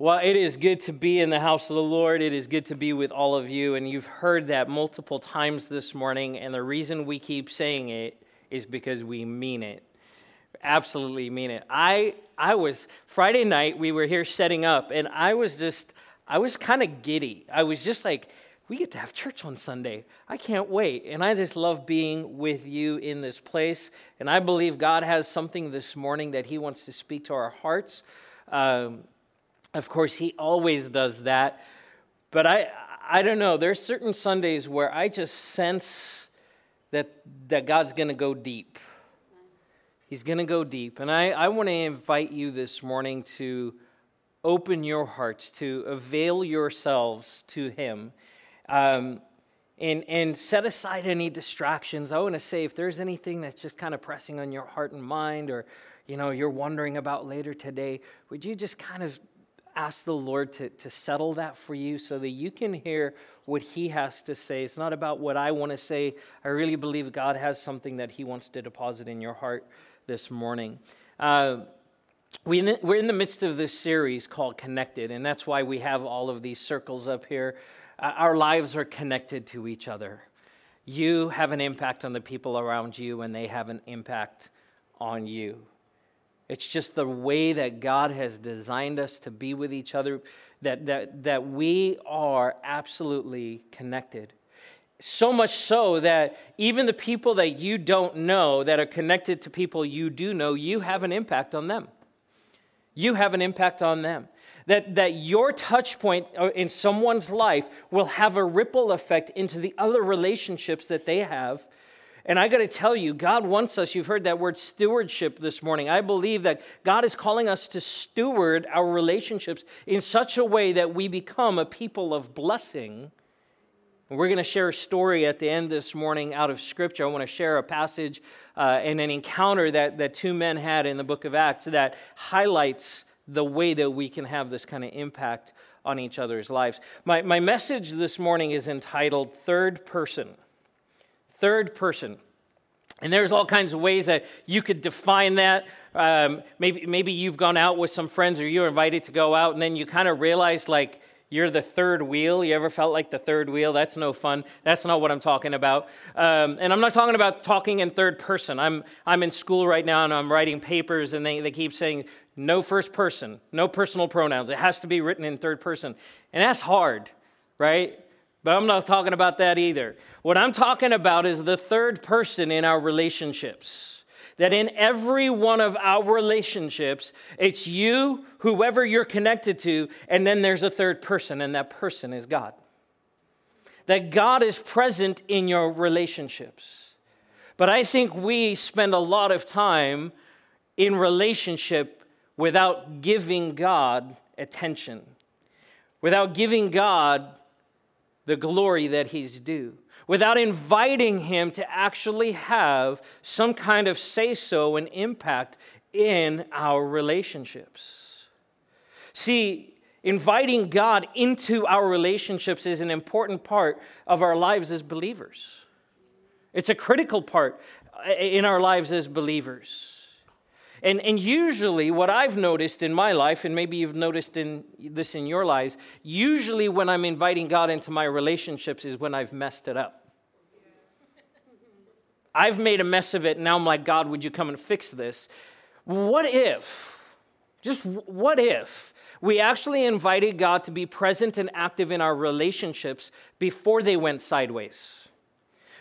Well, it is good to be in the house of the Lord. It is good to be with all of you. And you've heard that multiple times this morning. And the reason we keep saying it is because we mean it. Absolutely mean it. I, I was, Friday night, we were here setting up, and I was just, I was kind of giddy. I was just like, we get to have church on Sunday. I can't wait. And I just love being with you in this place. And I believe God has something this morning that He wants to speak to our hearts. Um, of course, he always does that. But I, I don't know. There's certain Sundays where I just sense that, that God's going to go deep. He's going to go deep. And I, I want to invite you this morning to open your hearts, to avail yourselves to Him. Um, and, and set aside any distractions. I want to say if there's anything that's just kind of pressing on your heart and mind or you know you're wondering about later today, would you just kind of ask the Lord to, to settle that for you so that you can hear what He has to say. It's not about what I want to say. I really believe God has something that He wants to deposit in your heart this morning. Uh, we, we're in the midst of this series called Connected, and that's why we have all of these circles up here. Uh, our lives are connected to each other. You have an impact on the people around you, and they have an impact on you. It's just the way that God has designed us to be with each other, that, that, that we are absolutely connected. So much so that even the people that you don't know that are connected to people you do know, you have an impact on them. You have an impact on them. That, that your touch point uh, in someone's life will have a ripple effect into the other relationships that they have and I got to tell you, God wants us, you've heard that word stewardship this morning. I believe that God is calling us to steward our relationships in such a way that we become a people of blessing. And we're going to share a story at the end this morning out of Scripture. I want to share a passage uh, and an encounter that, that two men had in the book of Acts that highlights the way that we can have this kind of impact on each other's lives. My, my message this morning is entitled Third Person third person. And there's all kinds of ways that you could define that. Um, maybe, maybe you've gone out with some friends or you're invited to go out, and then you kind of realize, like, you're the third wheel. You ever felt like the third wheel? That's no fun. That's not what I'm talking about. Um, and I'm not talking about talking in third person. I'm, I'm in school right now and I'm writing papers, and they, they keep saying no first person, no personal pronouns. It has to be written in third person. And that's hard, right? But I'm not talking about that either. What I'm talking about is the third person in our relationships. That in every one of our relationships, it's you, whoever you're connected to, and then there's a third person, and that person is God. That God is present in your relationships. But I think we spend a lot of time in relationship without giving God attention, without giving God the glory that he's due, without inviting him to actually have some kind of say so and impact in our relationships. See, inviting God into our relationships is an important part of our lives as believers. It's a critical part uh, in our lives as believers. And, and usually, what I've noticed in my life, and maybe you've noticed in this in your lives, usually when I'm inviting God into my relationships is when I've messed it up. I've made a mess of it, and now I'm like, God, would you come and fix this? What if, just what if, we actually invited God to be present and active in our relationships before they went sideways?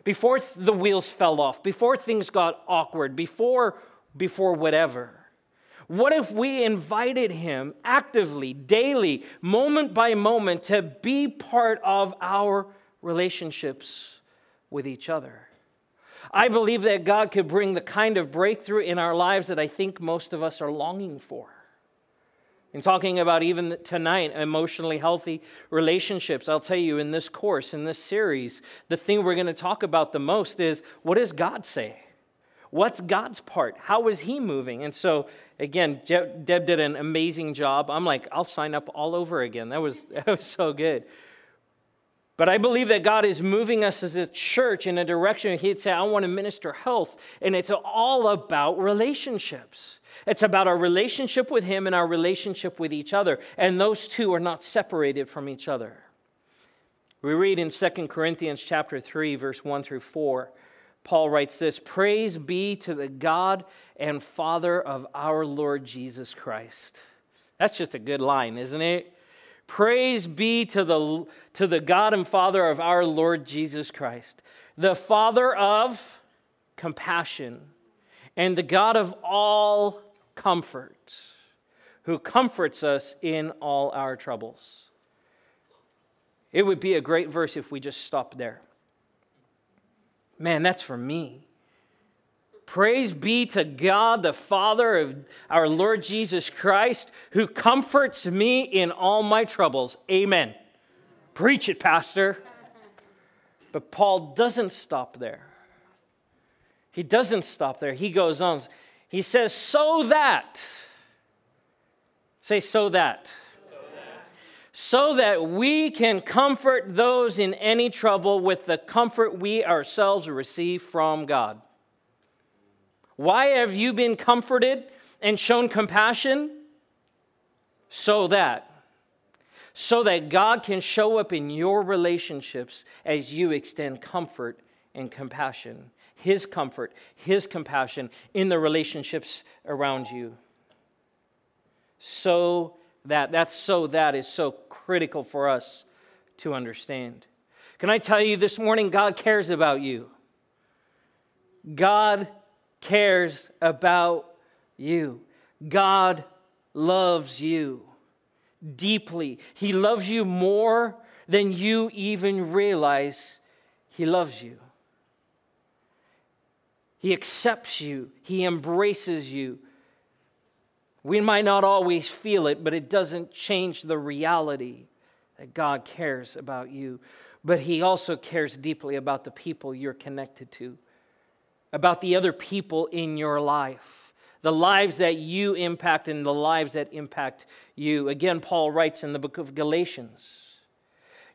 Before the wheels fell off, before things got awkward, before before whatever? What if we invited him actively, daily, moment by moment, to be part of our relationships with each other? I believe that God could bring the kind of breakthrough in our lives that I think most of us are longing for. In talking about even tonight, emotionally healthy relationships, I'll tell you in this course, in this series, the thing we're going to talk about the most is what does God say? What's God's part? How is He moving? And so, again, Deb did an amazing job. I'm like, I'll sign up all over again. That was, that was so good. But I believe that God is moving us as a church in a direction He'd say, I want to minister health. And it's all about relationships. It's about our relationship with Him and our relationship with each other. And those two are not separated from each other. We read in 2 Corinthians chapter 3, verse 1 through 4. Paul writes this Praise be to the God and Father of our Lord Jesus Christ. That's just a good line, isn't it? Praise be to the, to the God and Father of our Lord Jesus Christ, the Father of compassion and the God of all comfort, who comforts us in all our troubles. It would be a great verse if we just stopped there. Man, that's for me. Praise be to God, the Father of our Lord Jesus Christ, who comforts me in all my troubles. Amen. Preach it, Pastor. But Paul doesn't stop there. He doesn't stop there. He goes on. He says, so that, say, so that, so that we can comfort those in any trouble with the comfort we ourselves receive from God. Why have you been comforted and shown compassion? So that. So that God can show up in your relationships as you extend comfort and compassion. His comfort, His compassion in the relationships around you. So that, that's so that is so critical for us to understand. Can I tell you this morning, God cares about you. God cares about you. God loves you deeply. He loves you more than you even realize He loves you. He accepts you, He embraces you. We might not always feel it, but it doesn't change the reality that God cares about you. But He also cares deeply about the people you're connected to about the other people in your life, the lives that you impact and the lives that impact you. Again, Paul writes in the book of Galatians.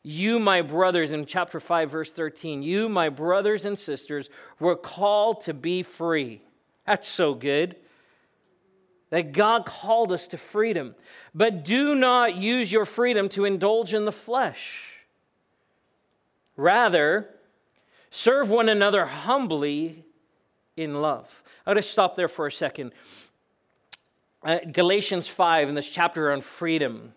You, my brothers, in chapter 5, verse 13, you, my brothers and sisters, were called to be free. That's so good. That God called us to freedom. But do not use your freedom to indulge in the flesh. Rather, serve one another humbly in love. I want to stop there for a second. Uh, Galatians 5, in this chapter on freedom,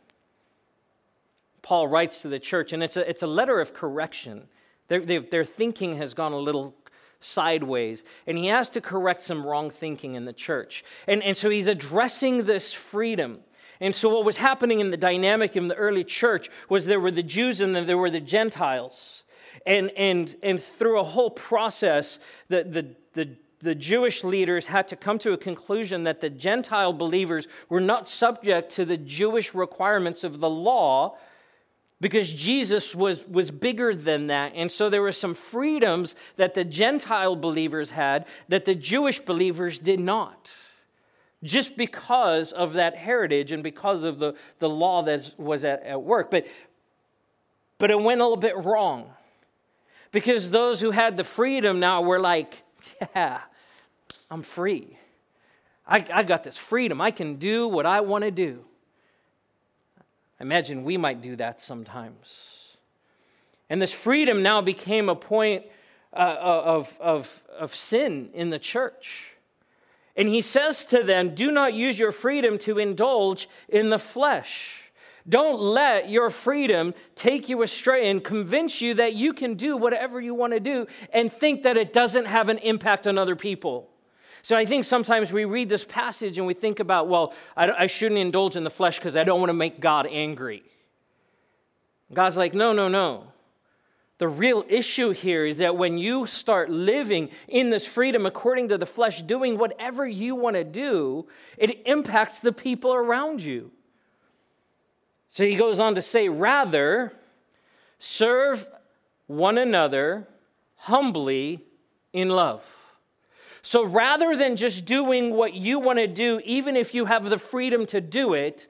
Paul writes to the church, and it's a, it's a letter of correction. Their, their thinking has gone a little sideways, and he has to correct some wrong thinking in the church. And, and so he's addressing this freedom. And so, what was happening in the dynamic in the early church was there were the Jews and then there were the Gentiles. And, and, and through a whole process, the, the, the the Jewish leaders had to come to a conclusion that the Gentile believers were not subject to the Jewish requirements of the law because Jesus was, was bigger than that. And so there were some freedoms that the Gentile believers had that the Jewish believers did not. Just because of that heritage and because of the, the law that was at, at work. But, but it went a little bit wrong. Because those who had the freedom now were like, yeah, I'm free. I, I got this freedom. I can do what I want to do. I imagine we might do that sometimes. And this freedom now became a point uh, uh, of, of, of sin in the church. And he says to them, Do not use your freedom to indulge in the flesh. Don't let your freedom take you astray and convince you that you can do whatever you want to do and think that it doesn't have an impact on other people. So I think sometimes we read this passage and we think about, well, I, I shouldn't indulge in the flesh because I don't want to make God angry. God's like, no, no, no. The real issue here is that when you start living in this freedom according to the flesh, doing whatever you want to do, it impacts the people around you. So he goes on to say, rather, serve one another humbly in love. So rather than just doing what you want to do, even if you have the freedom to do it,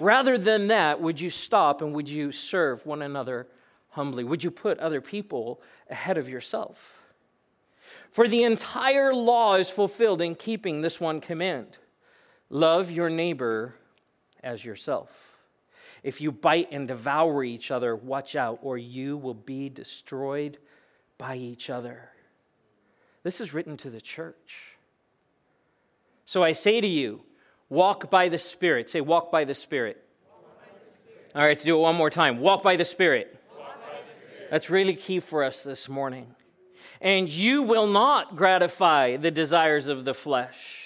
rather than that, would you stop and would you serve one another humbly? Would you put other people ahead of yourself? For the entire law is fulfilled in keeping this one command love your neighbor as yourself. If you bite and devour each other, watch out, or you will be destroyed by each other. This is written to the church. So I say to you, walk by the Spirit. Say, walk by the Spirit. All right, let's do it one more time. Walk by the Spirit. That's really key for us this morning. And you will not gratify the desires of the flesh.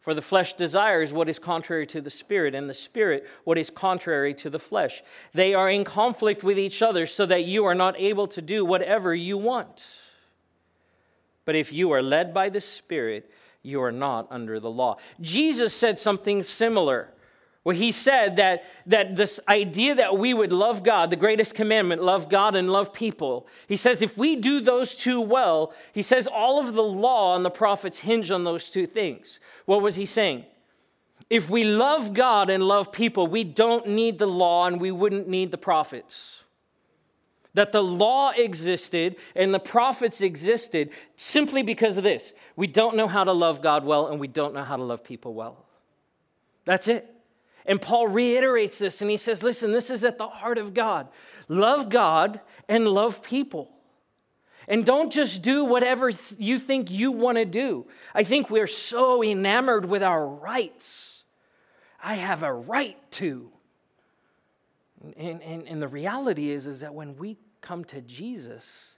For the flesh desires what is contrary to the spirit, and the spirit what is contrary to the flesh. They are in conflict with each other, so that you are not able to do whatever you want. But if you are led by the spirit, you are not under the law. Jesus said something similar where he said that, that this idea that we would love God, the greatest commandment, love God and love people, he says if we do those two well, he says all of the law and the prophets hinge on those two things. What was he saying? If we love God and love people, we don't need the law and we wouldn't need the prophets. That the law existed and the prophets existed simply because of this. We don't know how to love God well and we don't know how to love people well. That's it. And Paul reiterates this and he says, Listen, this is at the heart of God. Love God and love people. And don't just do whatever you think you want to do. I think we're so enamored with our rights. I have a right to. And, and, and the reality is, is that when we come to Jesus,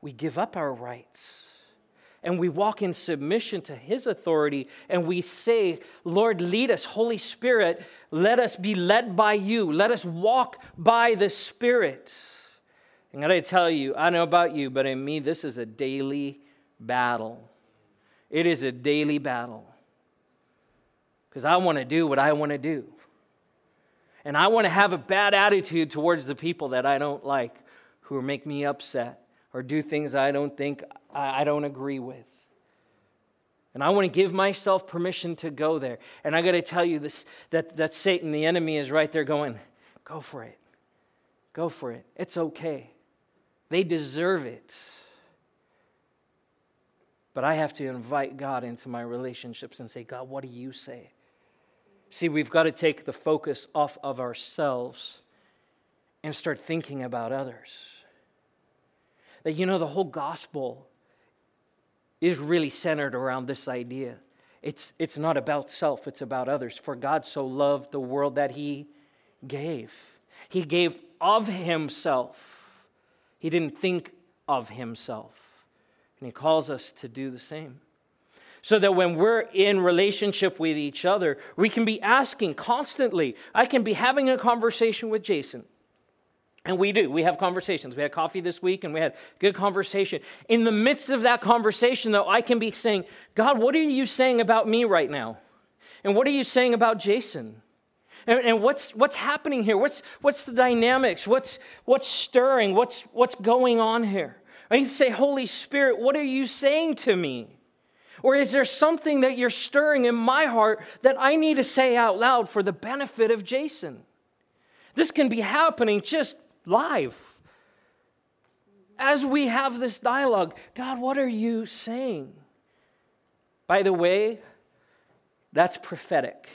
we give up our rights and we walk in submission to his authority and we say, Lord, lead us. Holy Spirit, let us be led by you. Let us walk by the Spirit. And I gotta tell you, I know about you, but in me, this is a daily battle. It is a daily battle. Because I wanna do what I wanna do. And I wanna have a bad attitude towards the people that I don't like, who make me upset or do things I don't think I don't agree with. And I want to give myself permission to go there. And I got to tell you this that, that Satan, the enemy, is right there going, go for it. Go for it. It's okay. They deserve it. But I have to invite God into my relationships and say, God, what do you say? See, we've got to take the focus off of ourselves and start thinking about others. That, you know, the whole gospel is really centered around this idea. It's, it's not about self, it's about others. For God so loved the world that He gave. He gave of Himself, He didn't think of Himself. And He calls us to do the same. So that when we're in relationship with each other, we can be asking constantly. I can be having a conversation with Jason. And we do. We have conversations. We had coffee this week and we had good conversation. In the midst of that conversation, though, I can be saying, God, what are you saying about me right now? And what are you saying about Jason? And, and what's, what's happening here? What's, what's the dynamics? What's, what's stirring? What's, what's going on here? I need to say, Holy Spirit, what are you saying to me? Or is there something that you're stirring in my heart that I need to say out loud for the benefit of Jason? This can be happening just live. As we have this dialogue, God, what are you saying? By the way, that's prophetic.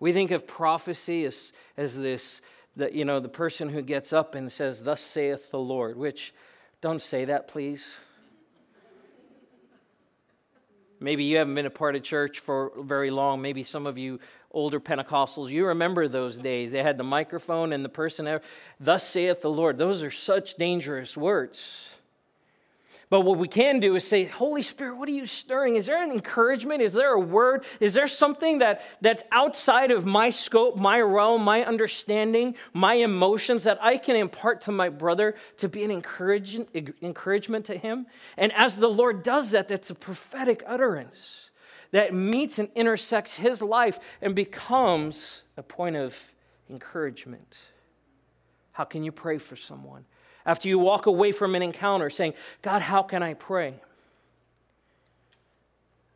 We think of prophecy as, as this, the, you know, the person who gets up and says, Thus saith the Lord, which, don't say that, please. Maybe you haven't been a part of church for very long. Maybe some of you older Pentecostals, you remember those days. They had the microphone and the person, thus saith the Lord. Those are such dangerous words. But what we can do is say, Holy Spirit, what are you stirring? Is there an encouragement? Is there a word? Is there something that, that's outside of my scope, my realm, my understanding, my emotions that I can impart to my brother to be an encouragement, encouragement to him? And as the Lord does that, that's a prophetic utterance that meets and intersects his life and becomes a point of encouragement. How can you pray for someone? After you walk away from an encounter saying, God, how can I pray?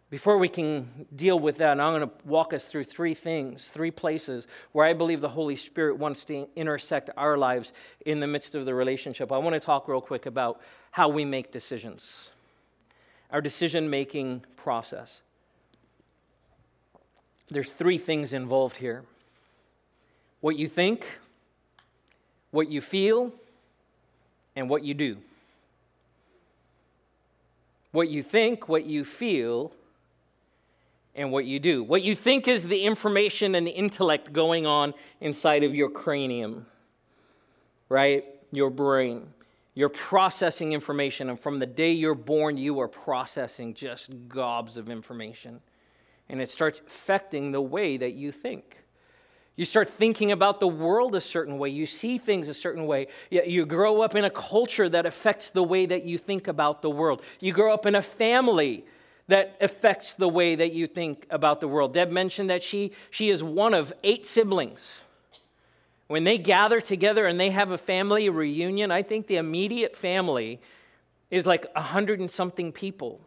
Before we can deal with that, I'm going to walk us through three things, three places where I believe the Holy Spirit wants to intersect our lives in the midst of the relationship. I want to talk real quick about how we make decisions, our decision making process. There's three things involved here what you think, what you feel, and what you do. What you think, what you feel, and what you do. What you think is the information and the intellect going on inside of your cranium, right? Your brain. You're processing information, and from the day you're born, you are processing just gobs of information. And it starts affecting the way that you think. You start thinking about the world a certain way. You see things a certain way. You grow up in a culture that affects the way that you think about the world. You grow up in a family that affects the way that you think about the world. Deb mentioned that she, she is one of eight siblings. When they gather together and they have a family reunion, I think the immediate family is like a hundred and something people.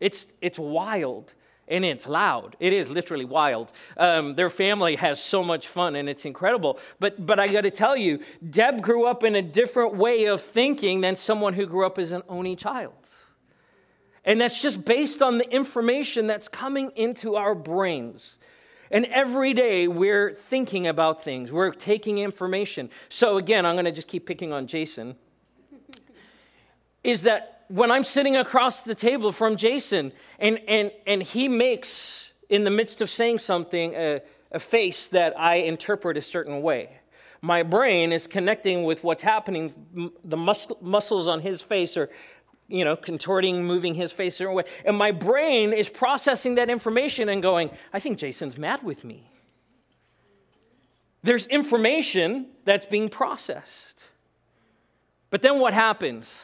It's, it's wild and it's loud. It is literally wild. Um, their family has so much fun and it's incredible. But, but I got to tell you, Deb grew up in a different way of thinking than someone who grew up as an only child. And that's just based on the information that's coming into our brains. And every day we're thinking about things, we're taking information. So, again, I'm going to just keep picking on Jason. Is that when I'm sitting across the table from Jason and, and, and he makes, in the midst of saying something, a, a face that I interpret a certain way, my brain is connecting with what's happening. The mus- muscles on his face are you know, contorting, moving his face a certain way. And my brain is processing that information and going, I think Jason's mad with me. There's information that's being processed. But then what happens?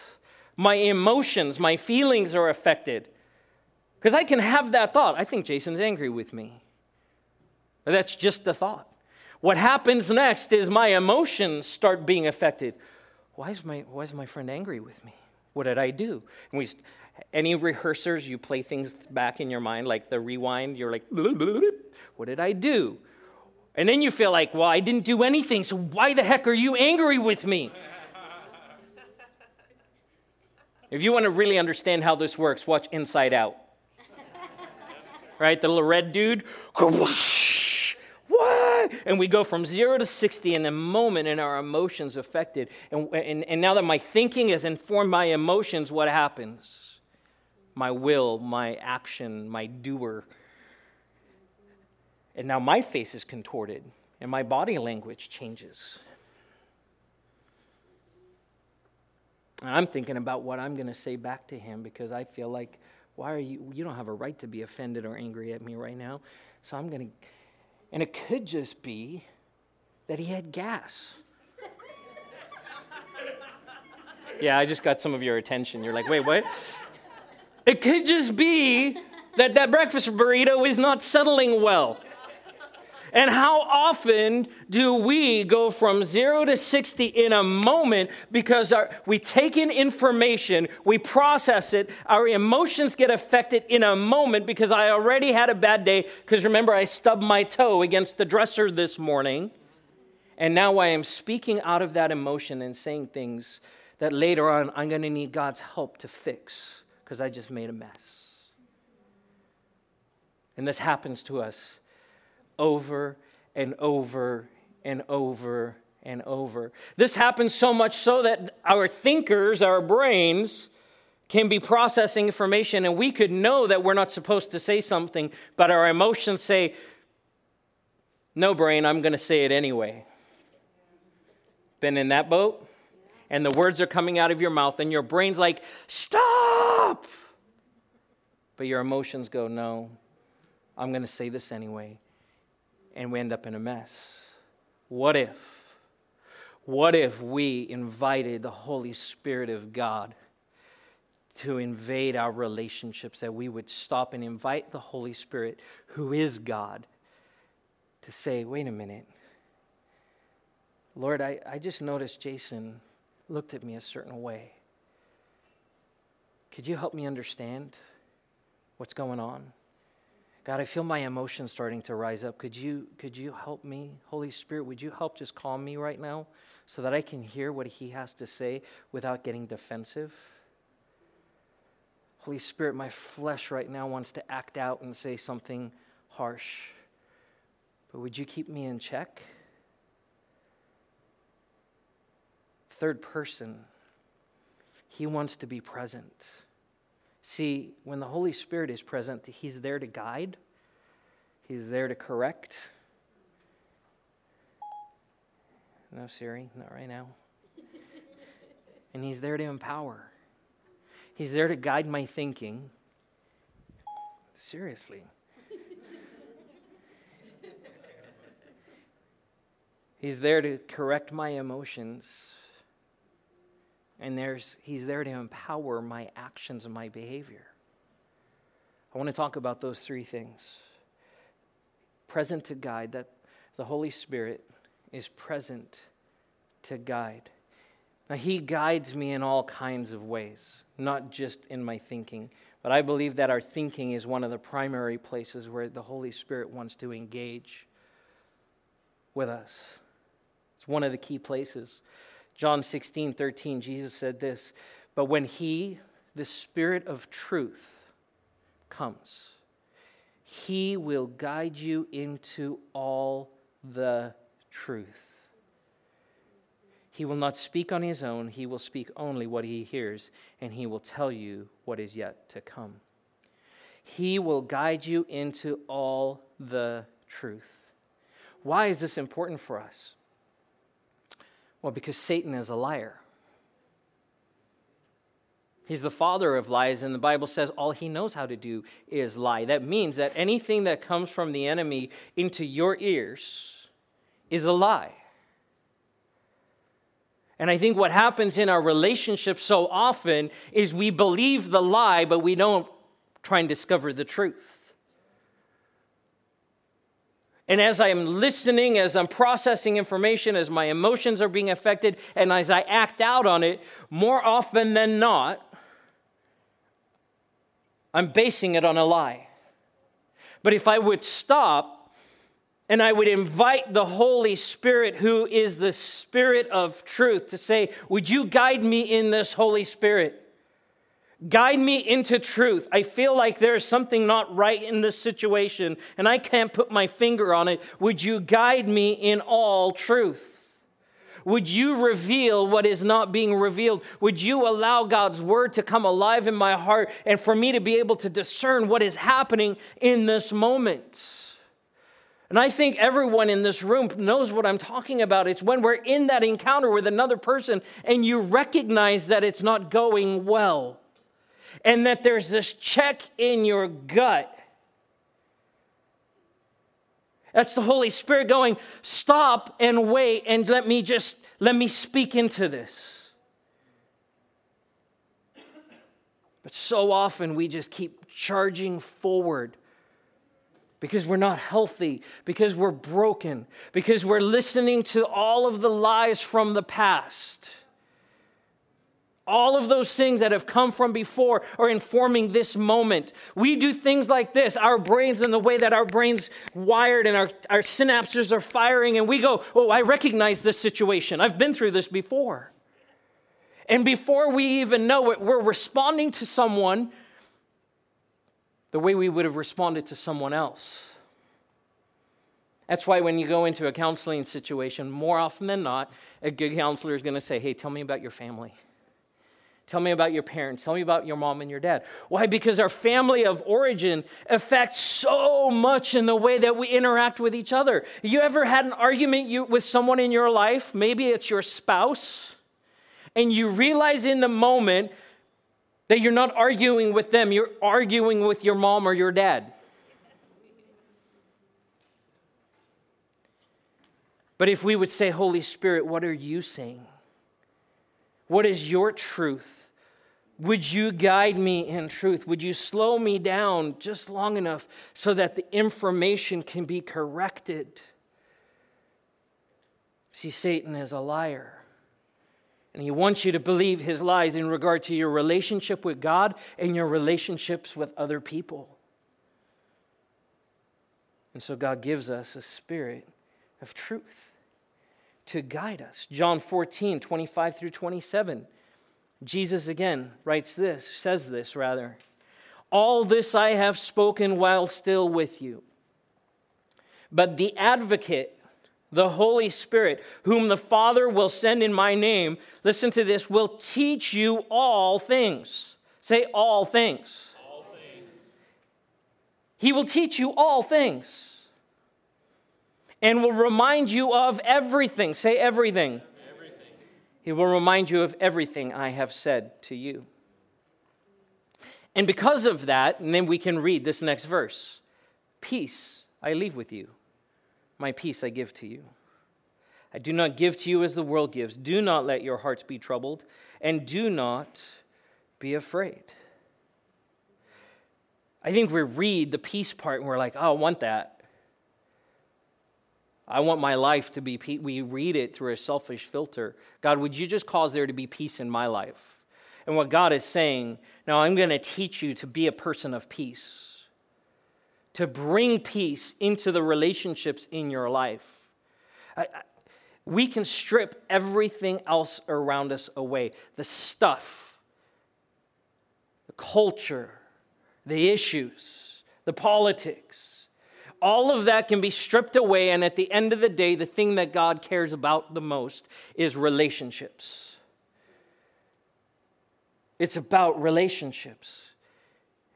My emotions, my feelings are affected. Because I can have that thought. I think Jason's angry with me. That's just the thought. What happens next is my emotions start being affected. Why is my, why is my friend angry with me? What did I do? And we, any rehearsers, you play things back in your mind, like the rewind, you're like, what did I do? And then you feel like, well, I didn't do anything, so why the heck are you angry with me? If you want to really understand how this works, watch Inside Out. right? The little red dude what? And we go from zero to 60 in a moment, and our emotions affected. And, and, and now that my thinking has informed my emotions, what happens? My will, my action, my doer. And now my face is contorted, and my body language changes. And I'm thinking about what I'm going to say back to him because I feel like, why are you, you don't have a right to be offended or angry at me right now. So I'm going to and it could just be that he had gas. yeah, I just got some of your attention. You're like, wait, what? It could just be that that breakfast burrito is not settling well. And how often do we go from zero to 60 in a moment because our, we take in information, we process it, our emotions get affected in a moment because I already had a bad day. Because remember, I stubbed my toe against the dresser this morning. And now I am speaking out of that emotion and saying things that later on I'm going to need God's help to fix because I just made a mess. And this happens to us over and over and over and over. This happens so much so that our thinkers, our brains, can be processing information and we could know that we're not supposed to say something, but our emotions say, No, brain, I'm going to say it anyway. Been in that boat? And the words are coming out of your mouth, and your brain's like, Stop! But your emotions go, No, I'm going to say this anyway and we end up in a mess. What if? What if we invited the Holy Spirit of God to invade our relationships, that we would stop and invite the Holy Spirit, who is God, to say, wait a minute. Lord, I, I just noticed Jason looked at me a certain way. Could you help me understand? What's going on? God, I feel my emotions starting to rise up. Could you, could you help me? Holy Spirit, would you help just calm me right now so that I can hear what He has to say without getting defensive? Holy Spirit, my flesh right now wants to act out and say something harsh. But would you keep me in check? Third person, He wants to be present. See, when the Holy Spirit is present, He's there to guide, He's there to correct. No, Siri, not right now. and He's there to empower, He's there to guide my thinking. Seriously. He's there to correct my emotions and there's, he's there to empower my actions and my behavior. I want to talk about those three things. Present to guide, that the Holy Spirit is present to guide. Now, He guides me in all kinds of ways, not just in my thinking, but I believe that our thinking is one of the primary places where the Holy Spirit wants to engage with us. It's one of the key places. John 16, 13, Jesus said this But when He, the Spirit of truth, comes, He will guide you into all the truth. He will not speak on his own, he will speak only what he hears, and he will tell you what is yet to come. He will guide you into all the truth. Why is this important for us? Well, because Satan is a liar. He's the father of lies, and the Bible says all he knows how to do is lie. That means that anything that comes from the enemy into your ears is a lie. And I think what happens in our relationships so often is we believe the lie, but we don't try and discover the truth. And as I am listening, as I'm processing information, as my emotions are being affected, and as I act out on it, more often than not, I'm basing it on a lie. But if I would stop and I would invite the Holy Spirit, who is the Spirit of truth, to say, Would you guide me in this Holy Spirit? Guide me into truth. I feel like there's something not right in this situation and I can't put my finger on it. Would you guide me in all truth? Would you reveal what is not being revealed? Would you allow God's word to come alive in my heart and for me to be able to discern what is happening in this moment? And I think everyone in this room knows what I'm talking about. It's when we're in that encounter with another person and you recognize that it's not going well and that there's this check in your gut. That's the Holy Spirit going, stop and wait and let me just, let me speak into this. But so often we just keep charging forward because we're not healthy, because we're broken, because we're listening to all of the lies from the past. All of those things that have come from before are informing this moment. We do things like this. Our brains and the way that our brains wired and our, our synapses are firing, and we go, Oh, I recognize this situation. I've been through this before. And before we even know it, we're responding to someone the way we would have responded to someone else. That's why when you go into a counseling situation, more often than not, a good counselor is going to say, Hey, tell me about your family. Tell me about your parents. Tell me about your mom and your dad. Why? Because our family of origin affects so much in the way that we interact with each other. You ever had an argument with someone in your life? Maybe it's your spouse, and you realize in the moment that you're not arguing with them, you're arguing with your mom or your dad. But if we would say, Holy Spirit, what are you saying? What is your truth? Would you guide me in truth? Would you slow me down just long enough so that the information can be corrected? See, Satan is a liar. And he wants you to believe his lies in regard to your relationship with God and your relationships with other people. And so God gives us a spirit of truth to guide us. John 14, 25 through 27. Jesus again writes this, says this rather. All this I have spoken while still with you. But the advocate, the Holy Spirit, whom the Father will send in my name, listen to this, will teach you all things. Say, all things. All things. He will teach you all things and will remind you of everything. Say, everything. everything. He will remind you of everything I have said to you. And because of that, and then we can read this next verse Peace I leave with you, my peace I give to you. I do not give to you as the world gives. Do not let your hearts be troubled, and do not be afraid. I think we read the peace part and we're like, oh, I want that. I want my life to be peace. We read it through a selfish filter. God, would you just cause there to be peace in my life? And what God is saying, now I'm going to teach you to be a person of peace, to bring peace into the relationships in your life. I, I, we can strip everything else around us away the stuff, the culture, the issues, the politics. All of that can be stripped away, and at the end of the day, the thing that God cares about the most is relationships. It's about relationships.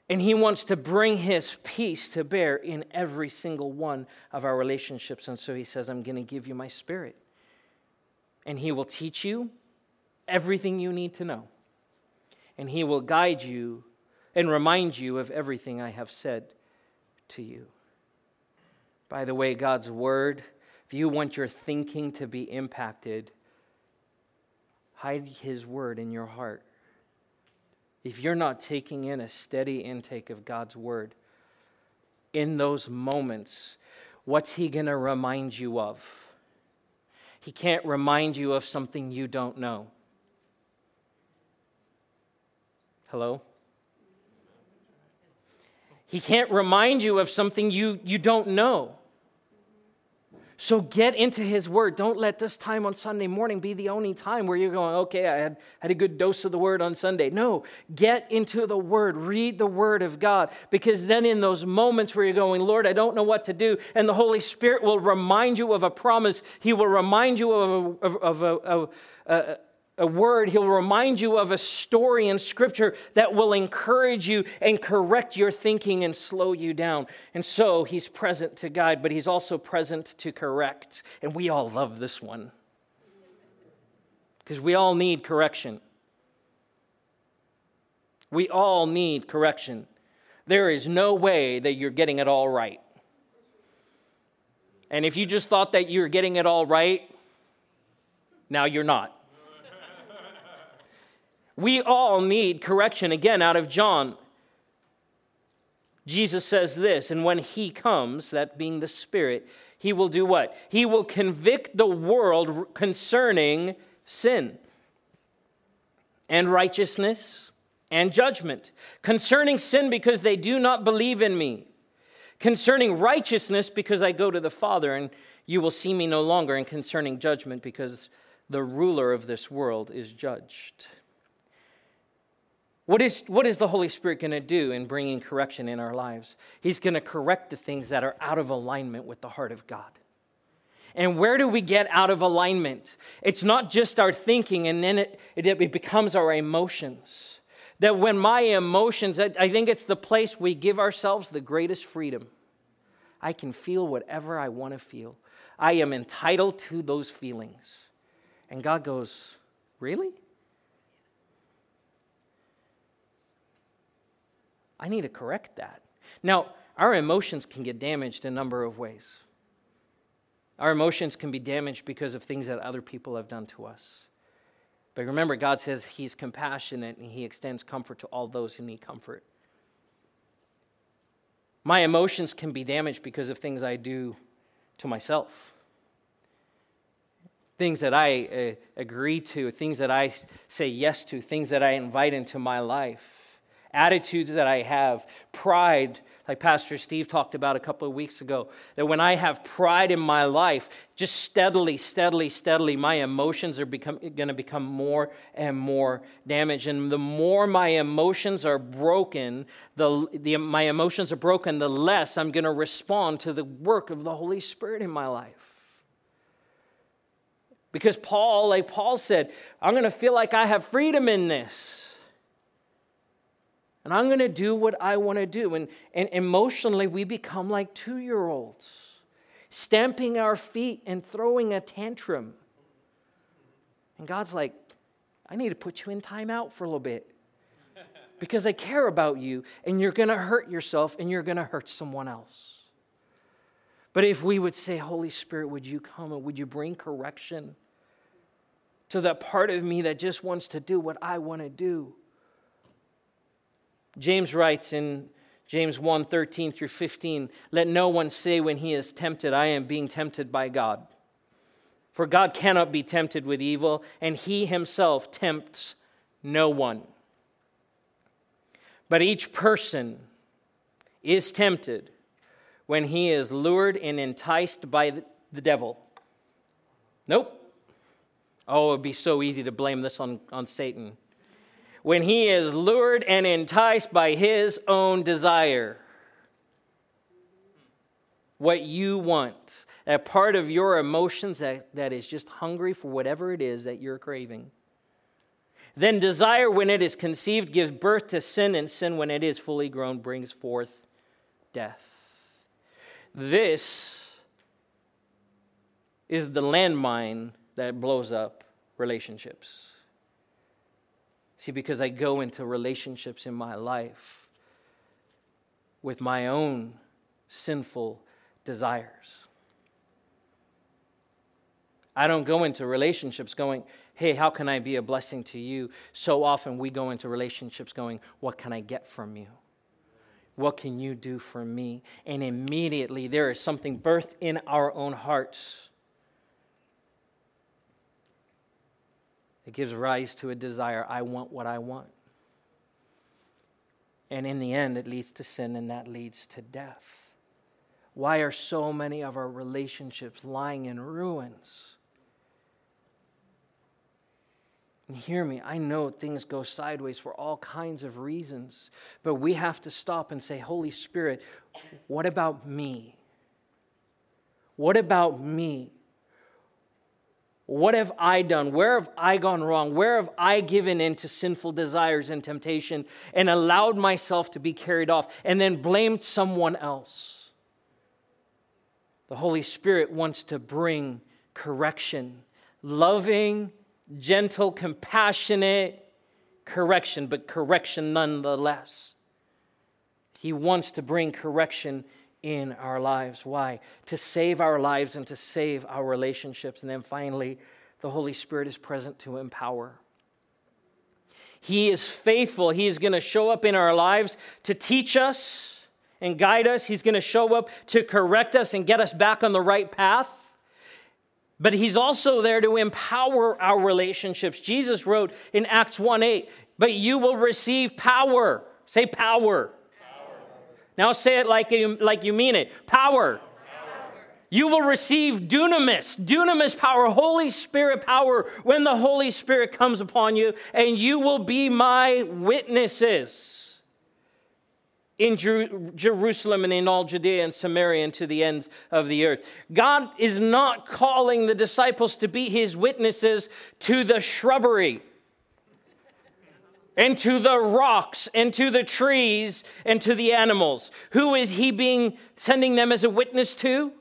And he wants to bring his peace to bear in every single one of our relationships. And so he says, I'm going to give you my spirit. And he will teach you everything you need to know. And he will guide you and remind you of everything I have said to you. By the way, God's word, if you want your thinking to be impacted, hide his word in your heart if you're not taking in a steady intake of God's word, in those moments, what's He going to remind you of? He can't remind you of something you don't know. Hello? He can't remind you of something you, you don't know. So get into His Word. Don't let this time on Sunday morning be the only time where you're going, okay, I had, had a good dose of the Word on Sunday. No, get into the Word. Read the Word of God. Because then, in those moments where you're going, Lord, I don't know what to do, and the Holy Spirit will remind you of a promise, He will remind you of a, of of a, a a word, he'll remind you of a story in Scripture that will encourage you and correct your thinking and slow you down. And so he's present to guide, but he's also present to correct. And we all love this one because we all need correction. We all need correction. There is no way that you're getting it all right. And if you just thought that you're getting it all right, now you're not. We all need correction. Again, out of John, Jesus says this, and when he comes, that being the Spirit, he will do what? He will convict the world concerning sin and righteousness and judgment. Concerning sin, because they do not believe in me. Concerning righteousness, because I go to the Father and you will see me no longer. And concerning judgment, because the ruler of this world is judged. What is, what is the Holy Spirit going to do in bringing correction in our lives? He's going to correct the things that are out of alignment with the heart of God. And where do we get out of alignment? It's not just our thinking, and then it, it, becomes our emotions. That when my emotions, I, I think it's the place we give ourselves the greatest freedom. I can feel whatever I want to feel. I am entitled to those feelings. And God goes, Really? I need to correct that. Now, our emotions can get damaged a number of ways. Our emotions can be damaged because of things that other people have done to us. But remember, God says He's compassionate and He extends comfort to all those who need comfort. My emotions can be damaged because of things I do to myself. things that I uh, agree to, things that I say yes to, things that I invite into my life, attitudes that I have, pride, like Pastor Steve talked about a couple of weeks ago, that when I have pride in my life, just steadily, steadily, steadily, my emotions are going to become more and more damaged. And the more my emotions are broken, the, the, my emotions are broken, the less I'm going to respond to the work of the Holy Spirit in my life. Because Paul, like Paul said, I'm going to feel like I have freedom in this. And I'm going to do what I want to do. And, and emotionally, we become like two year olds, stamping our feet and throwing a tantrum. And God's like, I need to put you in timeout for a little bit because I care about you, and you're going to hurt yourself and you're going to hurt someone else. But if we would say, Holy Spirit, would you come and would you bring correction to that part of me that just wants to do what I want to do? James writes in James 1 13 through 15, let no one say when he is tempted, I am being tempted by God. For God cannot be tempted with evil, and he himself tempts no one. But each person is tempted when he is lured and enticed by the devil. Nope. Oh, it would be so easy to blame this on, on Satan when he is lured and enticed by his own desire. What you want, that part of your emotions that, that is just hungry for whatever it is that you're craving. Then desire, when it is conceived, gives birth to sin, and sin, when it is fully grown, brings forth death. This is the landmine that blows up relationships. See, because I go into relationships in my life with my own sinful desires. I don't go into relationships going, hey, how can I be a blessing to you? So often we go into relationships going, what can I get from you? What can you do for me? And immediately there is something birthed in our own hearts It gives rise to a desire I want what I want. And in the end, it leads to sin and that leads to death. Why are so many of our relationships lying in ruins? And hear me, I know things go sideways for all kinds of reasons, but we have to stop and say, Holy Spirit, what about me? What about me? What have I done? Where have I gone wrong? Where have I given in to sinful desires and temptation and allowed myself to be carried off and then blamed someone else? The Holy Spirit wants to bring correction, loving, gentle, compassionate correction, but correction nonetheless. He wants to bring correction in our lives. Why? To save our lives and to save our relationships. And then finally, the Holy Spirit is present to empower. He is faithful. He is going to show up in our lives to teach us and guide us. He's going to show up to correct us and get us back on the right path. But he's also there to empower our relationships. Jesus wrote in Acts 1 8, but you will receive power. Say power. Now say it like you, like you mean it power. You will receive dunamis, dunamis power, Holy Spirit power when the Holy Spirit comes upon you, and you will be my witnesses in Jer- Jerusalem and in all Judea and Samaria and to the ends of the earth. God is not calling the disciples to be his witnesses to the shrubbery and to the rocks into the trees and to the animals. Who is he being sending them as a witness to?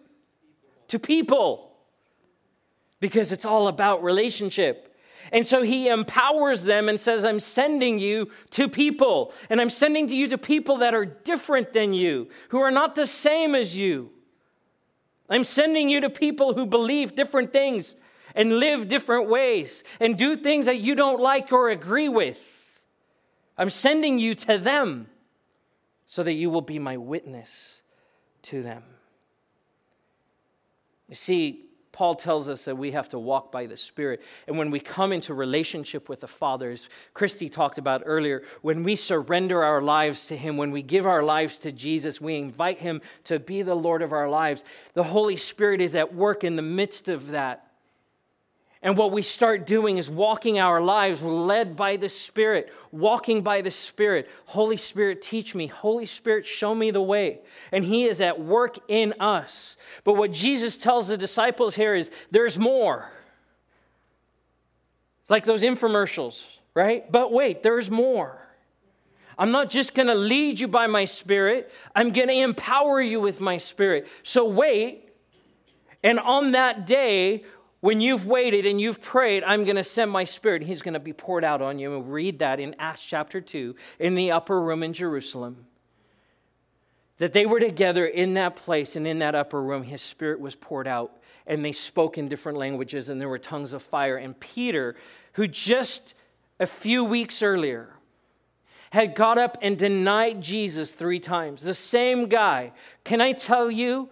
To people. Because it's all about relationship. And so he empowers them and says, I'm sending you to people. And I'm sending to you to people that are different than you, who are not the same as you. I'm sending you to people who believe different things and live different ways and do things that you don't like or agree with. I'm sending you to them so that you will be my witness to them. You see, Paul tells us that we have to walk by the Spirit. And when we come into relationship with the Father, as Christy talked about earlier, when we surrender our lives to Him, when we give our lives to Jesus, we invite Him to be the Lord of our lives. The Holy Spirit is at work in the midst of that. And what we start doing is walking our lives led by the Spirit, walking by the Spirit. Holy Spirit, teach me. Holy Spirit, show me the way. And He is at work in us. But what Jesus tells the disciples here is there's more. It's like those infomercials, right? But wait, there's more. I'm not just going to lead you by my Spirit, I'm going to empower you with my Spirit. So wait. And on that day, when you've waited and you've prayed, I'm going to send my spirit. He's going to be poured out on you. And we read that in Acts chapter 2 in the upper room in Jerusalem. That they were together in that place and in that upper room, his spirit was poured out. And they spoke in different languages, and there were tongues of fire. And Peter, who just a few weeks earlier had got up and denied Jesus three times, the same guy, can I tell you,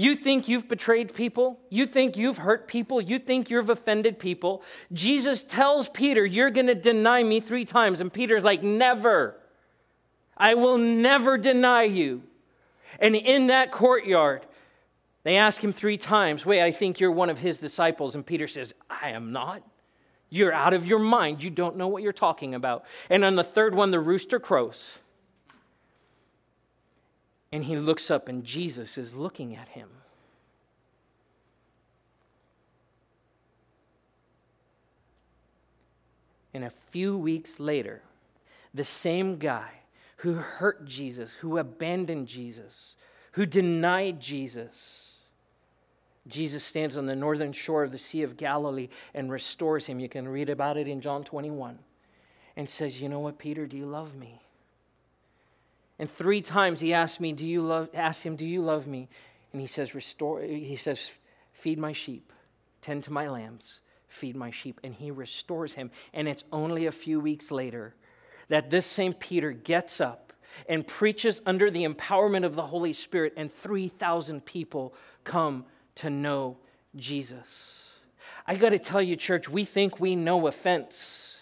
you think you've betrayed people? You think you've hurt people? You think you've offended people? Jesus tells Peter, You're going to deny me three times. And Peter's like, Never. I will never deny you. And in that courtyard, they ask him three times, Wait, I think you're one of his disciples. And Peter says, I am not. You're out of your mind. You don't know what you're talking about. And on the third one, the rooster crows. And he looks up, and Jesus is looking at him. And a few weeks later, the same guy who hurt Jesus, who abandoned Jesus, who denied Jesus, Jesus stands on the northern shore of the Sea of Galilee and restores him. You can read about it in John 21 and says, You know what, Peter, do you love me? And three times he asked me, Do you love asked him, Do you love me? And he says, Restore he says, Feed my sheep, tend to my lambs, feed my sheep. And he restores him. And it's only a few weeks later that this same Peter gets up and preaches under the empowerment of the Holy Spirit, and 3,000 people come to know Jesus. I got to tell you, church, we think we know offense.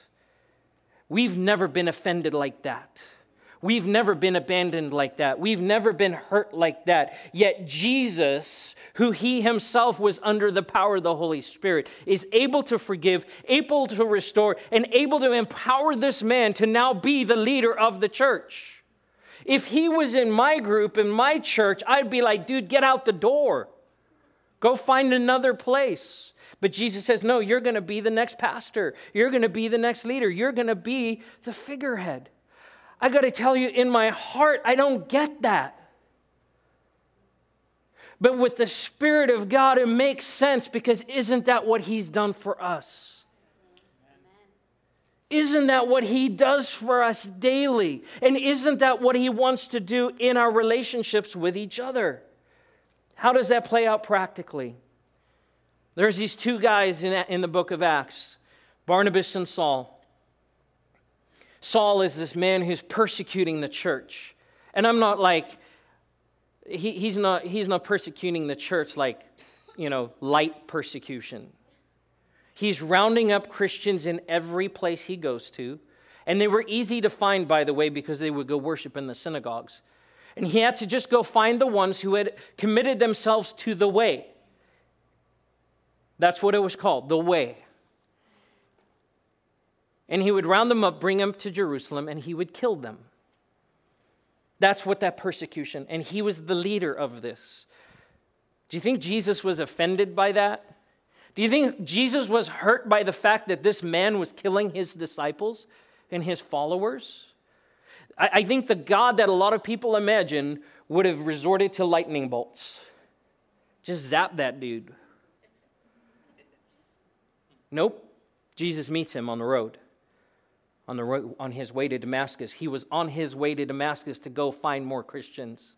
We've never been offended like that. We've never been abandoned like that. We've never been hurt like that. Yet Jesus, who he himself was under the power of the Holy Spirit, is able to forgive, able to restore, and able to empower this man to now be the leader of the church. If he was in my group, in my church, I'd be like, dude, get out the door. Go find another place. But Jesus says, no, you're going to be the next pastor. You're going to be the next leader. You're going to be the figurehead. I got to tell you, in my heart, I don't get that. But with the Spirit of God, it makes sense because isn't that what He's done for us? Isn't that what He does for us daily? And isn't that what He wants to do in our relationships with each other? How does that play out practically? There's these two guys in, in the book of Acts Barnabas and Saul. Saul is this man who's persecuting the church. And I'm not like, he, he's, not, he's not persecuting the church like, you know, light persecution. He's rounding up Christians in every place he goes to. And they were easy to find, by the way, because they would go worship in the synagogues. And he had to just go find the ones who had committed themselves to the way. That's what it was called, the way. And he would round them up, bring them to Jerusalem, and he would kill them. That's what that persecution, and he was the leader of this. Do you think Jesus was offended by that? Do you think Jesus was hurt by the fact that this man was killing his disciples and his followers? I, I think the God that a lot of people imagine would have resorted to lightning bolts. Just zap that dude. Nope. Jesus meets him on the road on, the on his way to Damascus. He was on his way to Damascus to go find more Christians.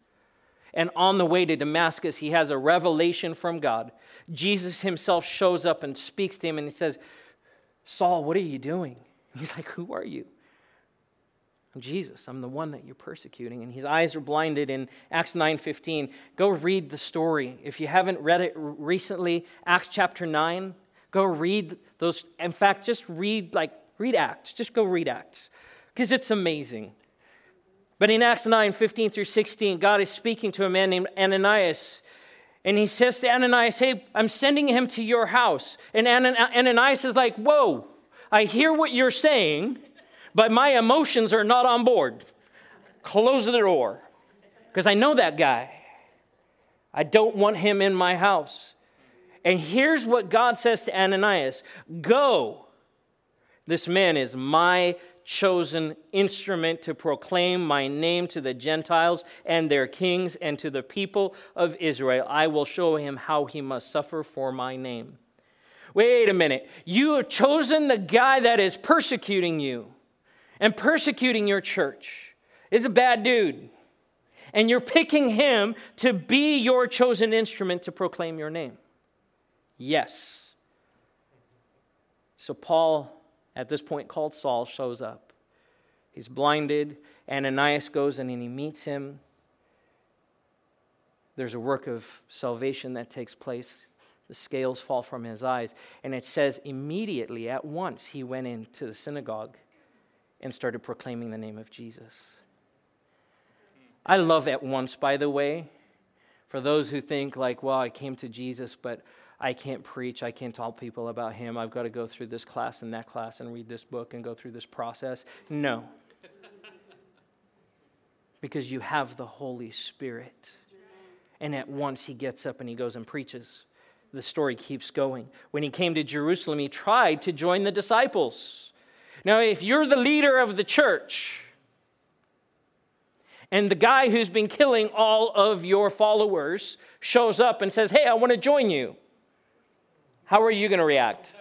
And on the way to Damascus, he has a revelation from God. Jesus himself shows up and speaks to him and he says, Saul, what are you doing? He's like, Who are you? I'm Jesus, I'm the one that you're persecuting. And his eyes are blinded in Acts 9:15. Go read the story. If you haven't read it recently, Acts chapter 9, go read those. In fact, just read like read Acts. Just go read Acts. Because it's amazing. But in Acts 9, 15 through 16, God is speaking to a man named Ananias. And he says to Ananias, Hey, I'm sending him to your house. And Ananias is like, Whoa, I hear what you're saying but my emotions are not on board. Close the door because I know that guy. I don't want him in my house. And here's what God says to Ananias Go. This man is my chosen instrument to proclaim my name to the Gentiles and their kings and to the people of Israel. I will show him how he must suffer for my name. Wait a minute. You have chosen the guy that is persecuting you and persecuting your church is a bad dude. And you're picking him to be your chosen instrument to proclaim your name. Yes. So Paul, at this point called Saul, shows up. He's blinded. Ananias goes in and he meets him. There's a work of salvation that takes place. The scales fall from his eyes. And it says, immediately, at once, he went into the synagogue and started proclaiming the name of Jesus. I love at once, by the way, for those who think, like, well, I came to Jesus, but I can't preach. I can't tell people about him. I've got to go through this class and that class and read this book and go through this process. No. because you have the Holy Spirit. And at once he gets up and he goes and preaches. The story keeps going. When he came to Jerusalem, he tried to join the disciples. Now, if you're the leader of the church, and the guy who's been killing all of your followers shows up and says, Hey, I want to join you, how are you going to react?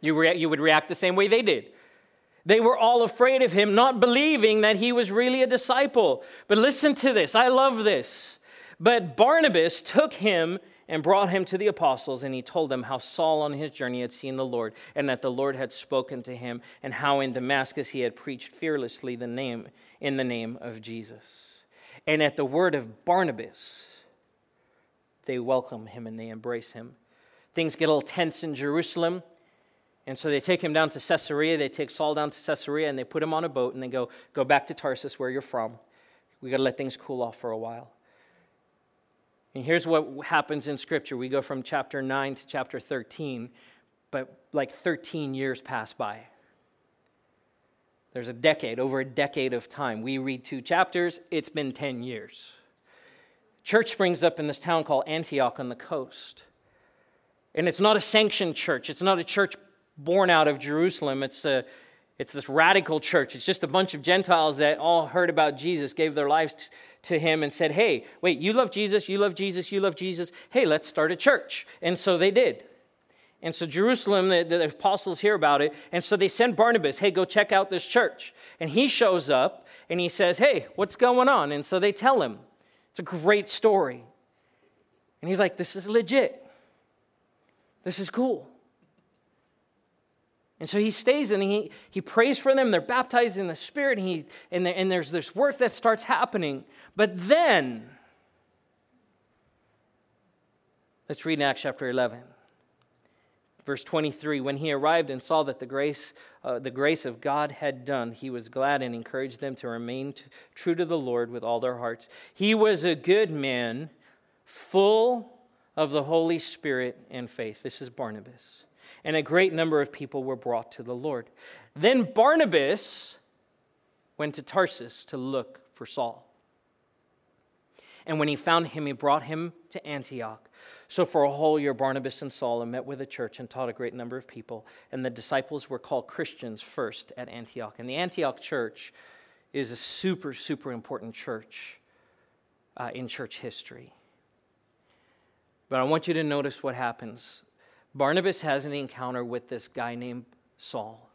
You, rea- you would react the same way they did. They were all afraid of him, not believing that he was really a disciple. But listen to this. I love this. But Barnabas took him and brought him to the apostles, and he told them how Saul on his journey had seen the Lord, and that the Lord had spoken to him, and how in Damascus he had preached fearlessly the name in the name of Jesus. And at the word of Barnabas, they welcome him and they embrace him. Things get a little tense in Jerusalem. And so they take him down to Caesarea. They take Saul down to Caesarea and they put him on a boat and they go, go back to Tarsus where you're from. We got to let things cool off for a while. And here's what happens in Scripture we go from chapter 9 to chapter 13, but like 13 years pass by. There's a decade, over a decade of time. We read two chapters, it's been 10 years. Church springs up in this town called Antioch on the coast. And it's not a sanctioned church, it's not a church born out of Jerusalem. It's, a, it's this radical church. It's just a bunch of Gentiles that all heard about Jesus, gave their lives to him and said, Hey, wait, you love Jesus, you love Jesus, you love Jesus. Hey, let's start a church. And so they did. And so Jerusalem, the, the, apostles hear about it. And so they send Barnabas, Hey, go check out this church. And he shows up and he says, Hey, what's going on? And so they tell him. It's a great story. And he's like, This is legit. This is cool. And so he stays and he, he prays for them. They're baptized in the Spirit, and, he, and, and there's this work that starts happening. But then, let's read in Acts chapter 11. Verse 23 When he arrived and saw that the grace, uh, the grace of God had done, he was glad and encouraged them to remain t- true to the Lord with all their hearts. He was a good man, full of the Holy Spirit and faith. This is Barnabas and a great number of people were brought to the Lord. Then Barnabas went to Tarsus to look for Saul. And when he found him, he brought him to Antioch. So for a whole year, Barnabas and Saul met with the church and taught a great number of people. And the disciples were called Christians first at Antioch. And the Antioch church is a super, super important church uh, in church history. But I want you to notice what happens Barnabas has an encounter with this guy named Saul,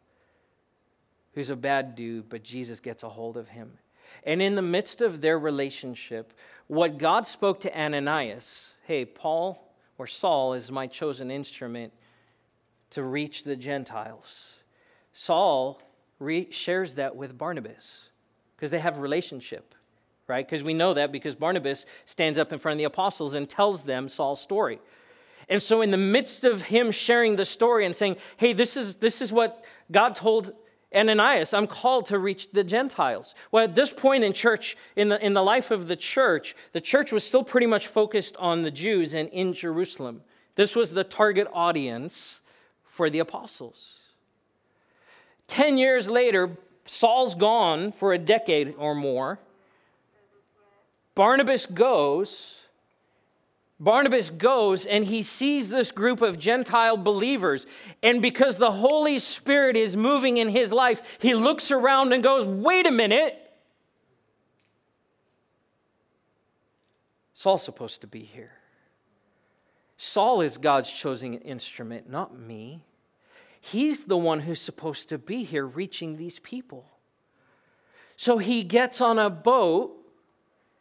who's a bad dude, but Jesus gets a hold of him. And in the midst of their relationship, what God spoke to Ananias hey, Paul or Saul is my chosen instrument to reach the Gentiles. Saul re- shares that with Barnabas because they have a relationship, right? Because we know that because Barnabas stands up in front of the apostles and tells them Saul's story. And so, in the midst of him sharing the story and saying, hey, this is, this is what God told Ananias, I'm called to reach the Gentiles. Well, at this point in church, in the, in the life of the church, the church was still pretty much focused on the Jews and in Jerusalem. This was the target audience for the apostles. Ten years later, Saul's gone for a decade or more. Barnabas goes. Barnabas goes and he sees this group of Gentile believers. And because the Holy Spirit is moving in his life, he looks around and goes, Wait a minute. Saul's supposed to be here. Saul is God's chosen instrument, not me. He's the one who's supposed to be here reaching these people. So he gets on a boat.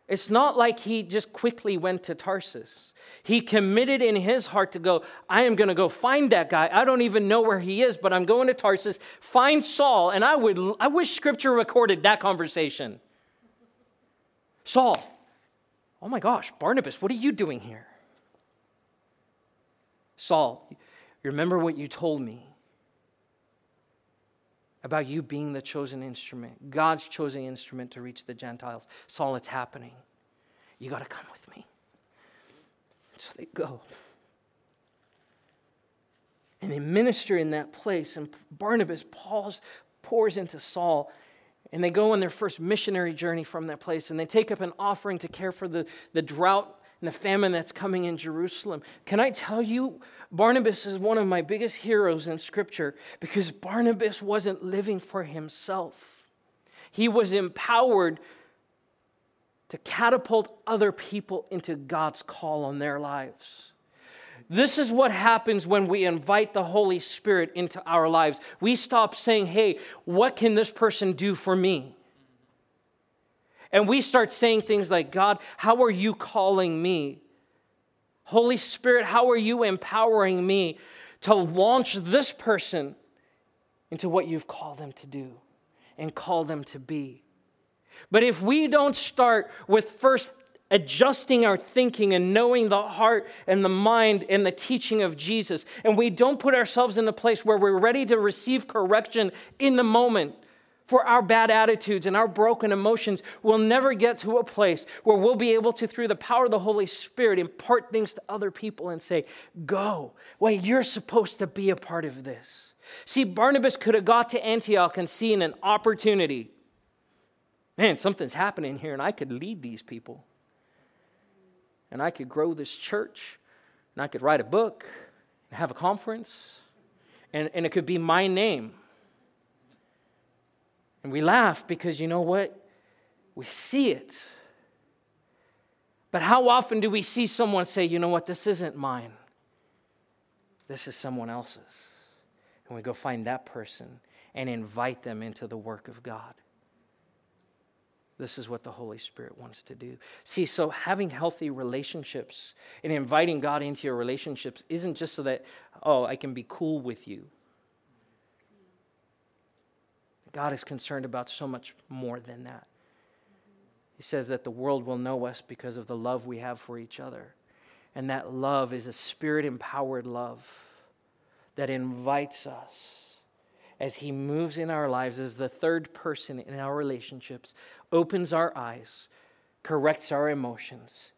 It's not like he just quickly went to Tarsus. He committed in his heart to go, I am going to go find that guy. I don't even know where he is, but I'm going to Tarsus, find Saul. And I would I wish scripture recorded that conversation. Saul, oh my gosh, Barnabas, what are you doing here? Saul, remember what you told me about you being the chosen instrument, God's chosen instrument to reach the Gentiles. Saul, it's happening. You got to come with me. So they go. And they minister in that place. And Barnabas pours into Saul. And they go on their first missionary journey from that place. And they take up an offering to care for the, the drought and the famine that's coming in Jerusalem. Can I tell you, Barnabas is one of my biggest heroes in Scripture because Barnabas wasn't living for himself, he was empowered to catapult other people into God's call on their lives. This is what happens when we invite the Holy Spirit into our lives. We stop saying, hey, what can this person do for me? And we start saying things like, God, how are you calling me? Holy Spirit, how are you empowering me to launch this person into what you've called them to do and call them to be? But if we don't start with first adjusting our thinking and knowing the heart and the mind and the teaching of Jesus, and we don't put ourselves in a place where we're ready to receive correction in the moment, for our bad attitudes and our broken emotions, we'll never get to a place where we'll be able to, through the power of the Holy Spirit, impart things to other people and say, Go. Wait, you're supposed to be a part of this. See, Barnabas could have got to Antioch and seen an opportunity. Man, something's happening here, and I could lead these people. And I could grow this church, and I could write a book, and have a conference, and, and it could be my name and we laugh because you know what? We see it. But how often do we see someone say, you know what, this isn't mine? This is someone else's. And we go find that person and invite them into the work of God. This is what the Holy Spirit wants to do. See, so having healthy relationships and inviting God into your relationships isn't just so that, oh, I can be cool with you. God is concerned about so much more than that. He says that the world will know us because of the love we have for each other. And that love is a spirit empowered love that invites us as He moves in our lives as the third person in our relationships, opens our eyes, corrects our emotions,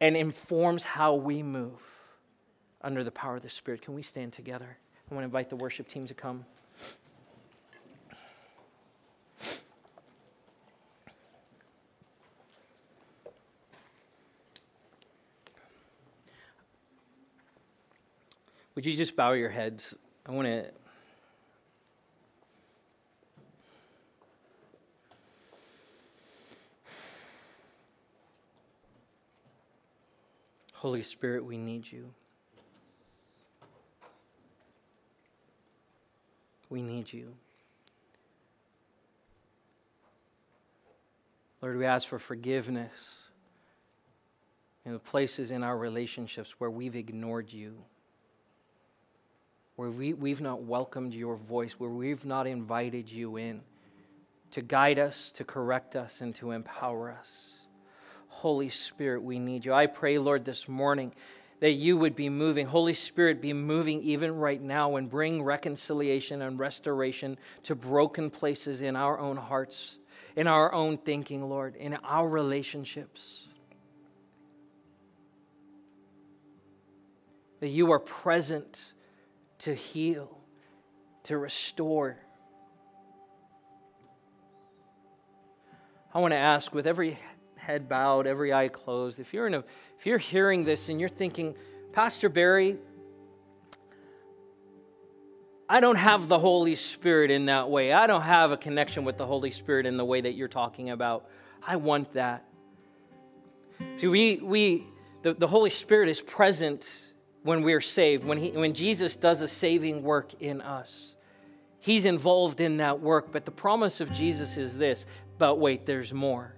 and informs how we move under the power of the Spirit. Can we stand together? I want to invite the worship team to come. Would you just bow your heads? I want to. Holy Spirit, we need you. We need you. Lord, we ask for forgiveness in the places in our relationships where we've ignored you where we, we've not welcomed your voice, where we've not invited you in to guide us, to correct us, and to empower us. Holy Spirit, we need you. I pray, Lord, this morning that you would be moving. Holy Spirit, be moving even right now and bring reconciliation and restoration to broken places in our own hearts, in our own thinking, Lord, in our relationships. That you are present to heal, to restore. I want to ask with every head bowed, every eye closed, if you're in a if you're hearing this and you're thinking, Pastor Barry, I don't have the Holy Spirit in that way. I don't have a connection with the Holy Spirit in the way that you're talking about. I want that. See, we, we the, the Holy Spirit is present when we're saved, when, he, when Jesus does a saving work in us. He's involved in that work, but the promise of Jesus is this but wait, there's more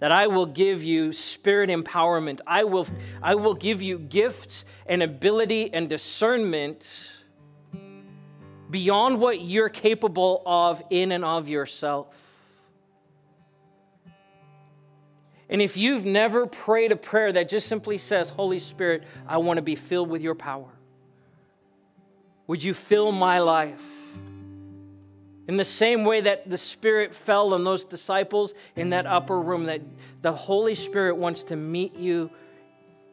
that I will give you spirit empowerment. I will, I will give you gifts and ability and discernment beyond what you're capable of in and of yourself. And if you've never prayed a prayer that just simply says, Holy Spirit, I want to be filled with your power, would you fill my life? In the same way that the Spirit fell on those disciples in that upper room, that the Holy Spirit wants to meet you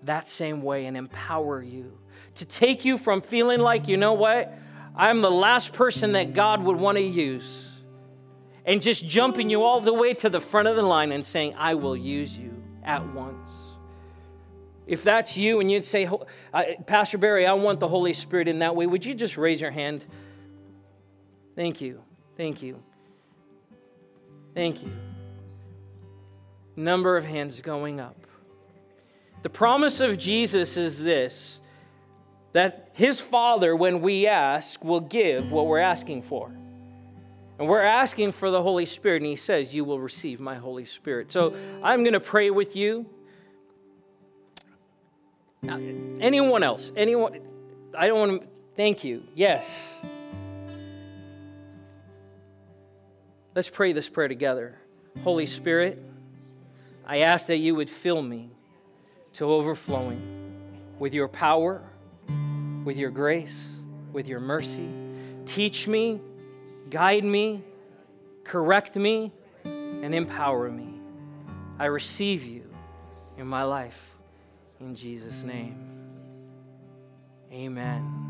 that same way and empower you. To take you from feeling like, you know what, I'm the last person that God would want to use, and just jumping you all the way to the front of the line and saying, I will use you at once. If that's you and you'd say, Pastor Barry, I want the Holy Spirit in that way, would you just raise your hand? Thank you. Thank you. Thank you. Number of hands going up. The promise of Jesus is this that his Father, when we ask, will give what we're asking for. And we're asking for the Holy Spirit, and he says, You will receive my Holy Spirit. So I'm going to pray with you. Uh, anyone else? Anyone? I don't want to. Thank you. Yes. Let's pray this prayer together. Holy Spirit, I ask that you would fill me to overflowing with your power, with your grace, with your mercy. Teach me, guide me, correct me, and empower me. I receive you in my life. In Jesus' name, amen.